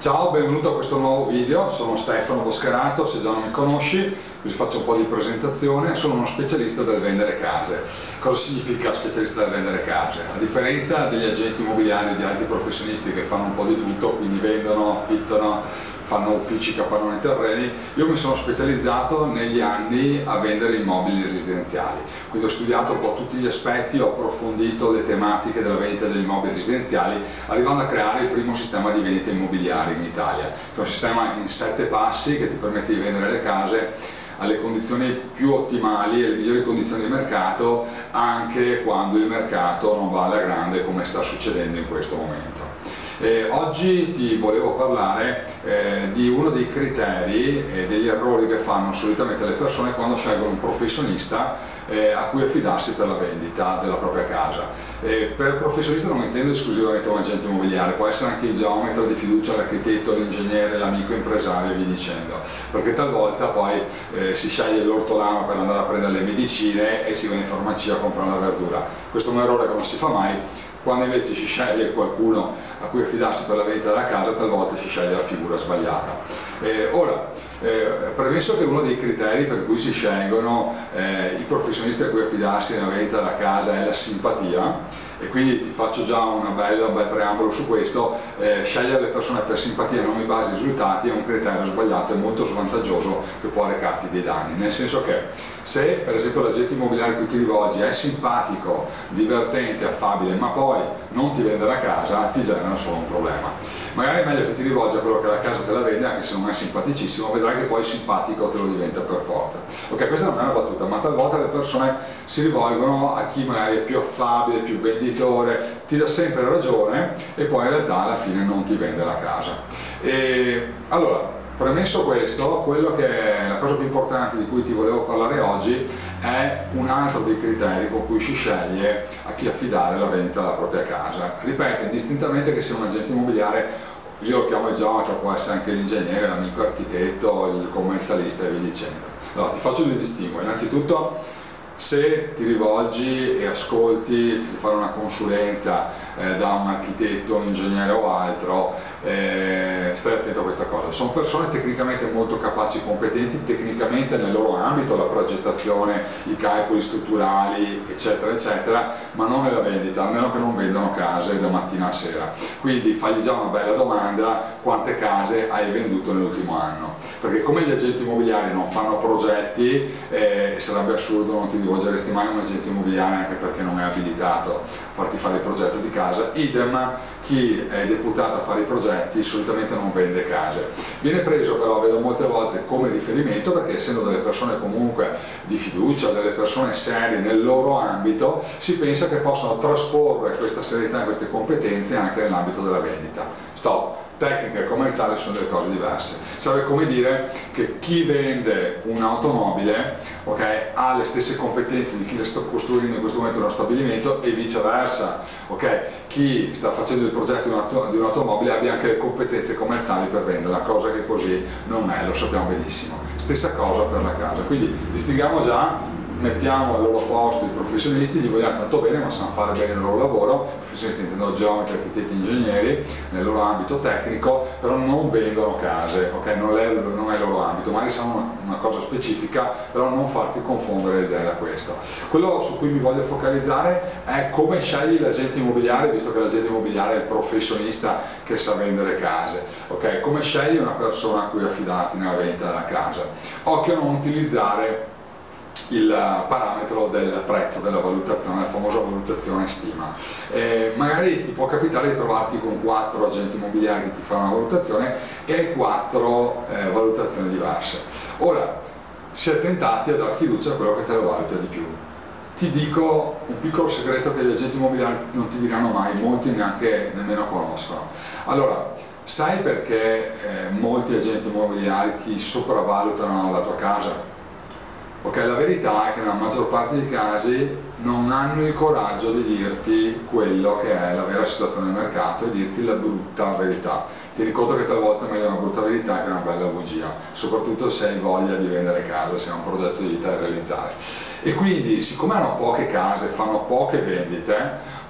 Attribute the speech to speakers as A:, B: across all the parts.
A: Ciao, benvenuto a questo nuovo video, sono Stefano Boscherato, se già non mi conosci, così faccio un po' di presentazione, sono uno specialista del vendere case. Cosa significa specialista del vendere case? A differenza degli agenti immobiliari e di altri professionisti che fanno un po' di tutto, quindi vendono, affittano, fanno uffici, capanoni terreni, io mi sono specializzato negli anni a vendere immobili residenziali, quindi ho studiato un po' tutti gli aspetti, ho approfondito le tematiche della vendita degli immobili residenziali, arrivando a creare il primo sistema di vendita immobiliare in Italia, che è un sistema in sette passi che ti permette di vendere le case alle condizioni più ottimali e alle migliori condizioni di mercato anche quando il mercato non va alla grande come sta succedendo in questo momento. Eh, oggi ti volevo parlare eh, di uno dei criteri e degli errori che fanno solitamente le persone quando scelgono un professionista eh, a cui affidarsi per la vendita della propria casa. per professionista non intendo esclusivamente un agente immobiliare, può essere anche il geometra di fiducia, l'architetto, l'ingegnere, l'amico impresario e via dicendo, perché talvolta poi eh, si sceglie l'ortolano per andare a prendere le medicine e si va in farmacia a comprare la verdura. Questo è un errore che non si fa mai, quando invece si sceglie qualcuno a cui affidarsi per la vendita della casa, talvolta si sceglie la figura sbagliata. Eh, ora, eh, premesso che uno dei criteri per cui si scelgono eh, i professionisti a cui affidarsi nella vendita della casa è la simpatia, e quindi ti faccio già bella, un bel preambolo su questo, eh, scegliere le persone per simpatia e non in base ai risultati è un criterio sbagliato e molto svantaggioso che può recarti dei danni, nel senso che se per esempio l'agente immobiliare a cui ti rivolgi è simpatico, divertente, affabile, ma poi non ti vende la casa, ti genera solo un problema. Magari è meglio che ti rivolgi a quello che la casa te la vende, anche se non è simpaticissimo, vedrai che poi simpatico te lo diventa per forza. Ok, questa non è una battuta, ma talvolta le persone si rivolgono a chi magari è più affabile, più venditore, ti dà sempre ragione e poi in realtà alla fine non ti vende la casa. E, allora, Premesso questo, quello che è la cosa più importante di cui ti volevo parlare oggi è un altro dei criteri con cui si sceglie a chi affidare la vendita della propria casa. Ripeto indistintamente che sia un agente immobiliare io lo chiamo il geometra, può essere anche l'ingegnere, l'amico architetto, il commercialista e via dicendo. Allora, ti faccio due distinguo. Innanzitutto se ti rivolgi e ascolti di fare una consulenza eh, da un architetto, un ingegnere o altro, eh, stai attento a questa cosa. Sono persone tecnicamente molto capaci competenti, tecnicamente nel loro ambito, la progettazione, i calcoli strutturali, eccetera, eccetera, ma non nella vendita, almeno che non vendano case da mattina a sera. Quindi fagli già una bella domanda, quante case hai venduto nell'ultimo anno? Perché come gli agenti immobiliari non fanno progetti, eh, sarebbe assurdo non ti rivolgeresti mai a un agente immobiliare anche perché non è abilitato a farti fare il progetto di casa, idem chi è deputato a fare i progetti solitamente non vende case. Viene preso però, vedo molte volte, come riferimento perché essendo delle persone comunque di fiducia, delle persone serie nel loro ambito, si pensa che possano trasporre questa serietà e queste competenze anche nell'ambito della vendita. Stop! tecnica e commerciale sono delle cose diverse. Sarebbe come dire che chi vende un'automobile okay, ha le stesse competenze di chi le sta costruendo in questo momento uno stabilimento e viceversa. Okay? Chi sta facendo il progetto di un'automobile abbia anche le competenze commerciali per venderla, cosa che così non è, lo sappiamo benissimo. Stessa cosa per la casa. Quindi distinguiamo già mettiamo al loro posto i professionisti, gli vogliamo tanto bene ma sanno fare bene il loro lavoro, professionisti intendo geometri, architetti, ingegneri nel loro ambito tecnico, però non vendono case, ok? non, è, non è il loro ambito, magari sanno una, una, cosa specifica, però non farti confondere l'idea da questo. Quello su cui mi voglio focalizzare è come scegli l'agente immobiliare, visto che l'agente immobiliare è il professionista che sa vendere case, ok? Come scegli una persona a cui affidarti nella vendita della casa? Occhio a non utilizzare il parametro del prezzo, della valutazione, la famosa valutazione stima. Eh, magari ti può capitare di trovarti con quattro agenti immobiliari che ti fanno una valutazione e quattro eh, valutazioni diverse. Ora, si è tentati a dar fiducia a quello che te lo valuta di più. Ti dico un piccolo segreto che gli agenti immobiliari non ti diranno mai, molti neanche nemmeno conoscono. Allora, sai perché eh, molti agenti immobiliari ti sopravvalutano la tua casa? Ok, la verità è che nella maggior parte dei casi non hanno il coraggio di dirti quello che è la vera situazione del mercato e dirti la brutta verità. Ti ricordo che talvolta è meglio una brutta verità che una bella bugia, soprattutto se hai voglia di vendere casa, se hai un progetto di vita da realizzare. E quindi, siccome hanno poche case, fanno poche vendite,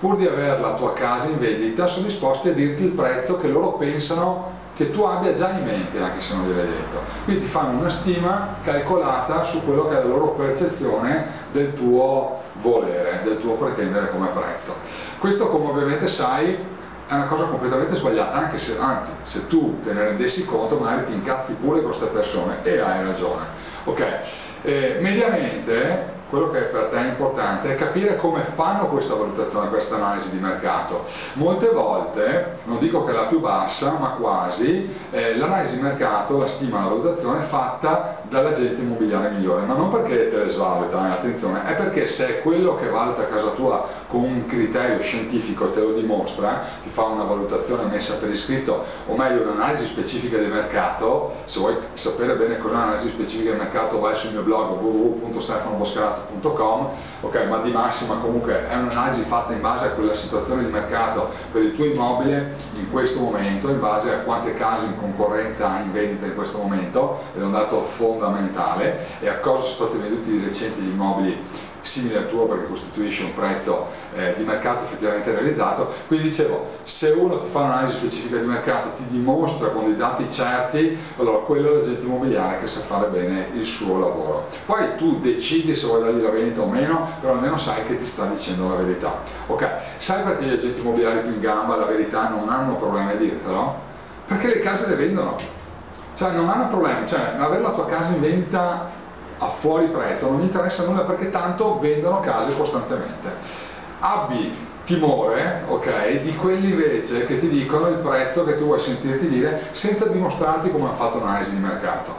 A: pur di avere la tua casa in vendita, sono disposti a dirti il prezzo che loro pensano che tu abbia già in mente anche se non gliel'hai detto. Quindi ti fanno una stima calcolata su quello che è la loro percezione del tuo volere, del tuo pretendere come prezzo. Questo come ovviamente sai è una cosa completamente sbagliata, anche se, anzi, se tu te ne rendessi conto magari ti incazzi pure con queste persone e hai ragione. Ok, eh, mediamente quello che per te è importante è capire come fanno questa valutazione, questa analisi di mercato. Molte volte, non dico che è la più bassa, ma quasi, eh, l'analisi di mercato, la stima, la valutazione è fatta dall'agente immobiliare migliore, ma non perché te le svaluta, eh, attenzione, è perché se è quello che valuta casa tua con un criterio scientifico te lo dimostra, ti fa una valutazione messa per iscritto, o meglio un'analisi specifica di mercato, se vuoi sapere bene cosa è un'analisi specifica di mercato vai sul mio blog www.stefanoboscarato mercato.com, ok, ma di massima comunque è un'analisi fatta in base a quella situazione di mercato per il tuo immobile in questo momento, in base a quante case in concorrenza in vendita in questo momento, ed è un dato fondamentale, e a cosa sono stati venduti di recente gli immobili simile al tuo perché costituisce un prezzo eh, di mercato effettivamente realizzato. Quindi dicevo se uno ti fa un'analisi specifica di mercato ti dimostra con dei dati certi allora quello è l'agente immobiliare che sa fare bene il suo lavoro. Poi tu decidi se vuoi dargli la vendita o meno però almeno sai che ti sta dicendo la verità. Ok sai perché gli agenti immobiliari più in gamba la verità non hanno problemi a dirtelo? perché le case le vendono. Cioè non hanno problemi cioè avere la tua casa in vendita a fuori prezzo, non mi interessa nulla perché tanto vendono case costantemente. Abbi timore, ok, di quelli invece che ti dicono il prezzo che tu vuoi sentirti dire senza dimostrarti come hanno fatto un'analisi di mercato,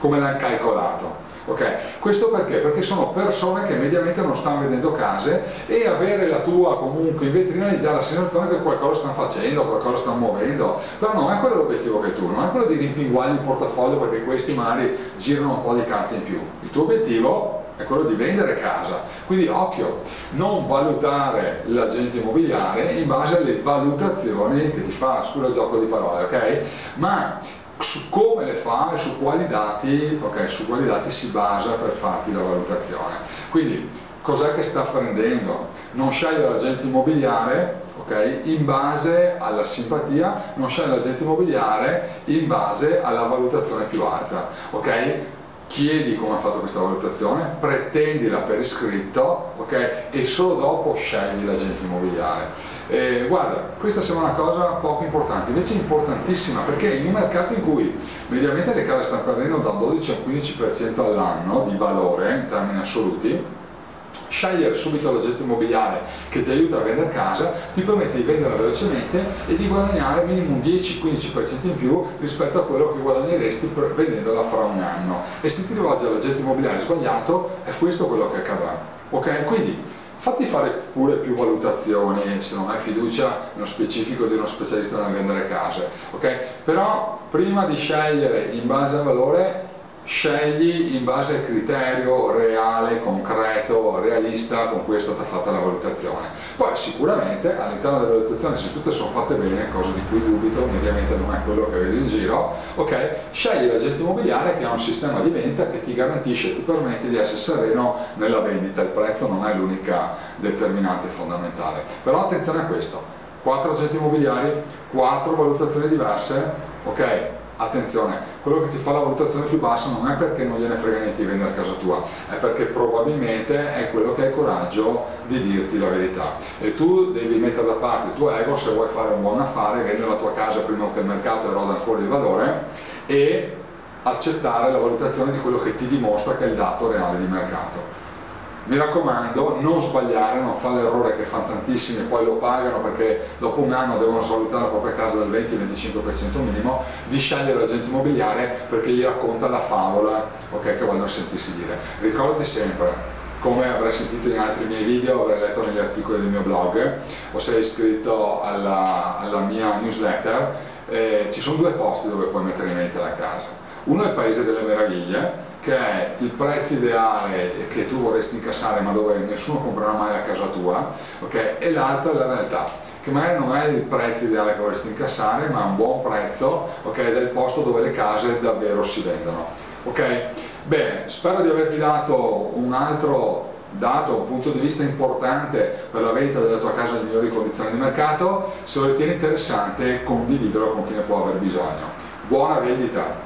A: come l'hanno calcolato. Ok, questo perché? Perché sono persone che mediamente non stanno vendendo case e avere la tua comunque in vetrina gli dà la sensazione che qualcosa stanno facendo, qualcosa stanno muovendo, però non è quello l'obiettivo che tu, non è quello di rimpinguargli il portafoglio perché questi magari girano un po' di carte in più. Il tuo obiettivo è quello di vendere casa. Quindi occhio, non valutare l'agente immobiliare in base alle valutazioni che ti fa, scusa il gioco di parole, ok? Ma su come le fa e su quali dati, okay, su quali dati si basa per farti la valutazione. Quindi cos'è che sta prendendo? Non sceglie l'agente immobiliare okay, in base alla simpatia, non sceglie l'agente immobiliare in base alla valutazione più alta. Okay? chiedi come ha fatto questa valutazione, pretendila per iscritto okay? e solo dopo scegli l'agente immobiliare. Eh, guarda, questa sembra una cosa poco importante, invece è importantissima perché in un mercato in cui mediamente le case stanno perdendo da 12 al 15% all'anno di valore in termini assoluti, scegliere subito l'oggetto immobiliare che ti aiuta a vendere casa ti permette di venderla velocemente e di guadagnare minimo un 10-15% in più rispetto a quello che guadagneresti vendendola fra un anno e se ti rivolgi all'oggetto immobiliare sbagliato è questo quello che accadrà ok? quindi fatti fare pure più valutazioni se non hai fiducia nello specifico di uno specialista nel vendere case ok? però prima di scegliere in base al valore scegli in base al criterio reale, concreto, realista con cui è stata fatta la valutazione. Poi sicuramente all'interno della valutazione se tutte sono fatte bene, cosa di cui dubito, mediamente non è quello che vedo in giro, ok? Scegli l'agente immobiliare che ha un sistema di venta che ti garantisce ti permette di essere sereno nella vendita, il prezzo non è l'unica determinante fondamentale. Però attenzione a questo, quattro agenti immobiliari, quattro valutazioni diverse, ok? attenzione, quello che ti fa la valutazione più bassa non è perché non gliene frega niente di vendere casa tua, è perché probabilmente è quello che ha il coraggio di dirti la verità. E tu devi mettere da parte il tuo ego se vuoi fare un buon affare, vendere la tua casa prima che il mercato eroda ancora il valore e accettare la valutazione di quello che ti dimostra che è il dato reale di mercato mi raccomando non sbagliare, non fare l'errore che fanno tantissimi e poi lo pagano perché dopo un anno devono svalutare la propria casa del 20-25% minimo, di scegliere l'agente immobiliare perché gli racconta la favola okay, che vogliono sentirsi dire. Ricordati sempre, come avrai sentito in altri miei video, avrai letto negli articoli del mio blog o sei iscritto alla, alla mia newsletter, eh, ci sono due posti dove puoi mettere in mente la casa. Uno è il Paese delle Meraviglie, che è il prezzo ideale che tu vorresti incassare ma dove nessuno comprerà mai la casa tua, okay? e l'altro è la realtà, che magari non è il prezzo ideale che vorresti incassare ma è un buon prezzo okay, del posto dove le case davvero si vendono. Okay? Bene, spero di averti dato un altro dato, un punto di vista importante per la vendita della tua casa in migliori condizioni di mercato, se lo ritieni interessante condividilo con chi ne può aver bisogno. Buona vendita!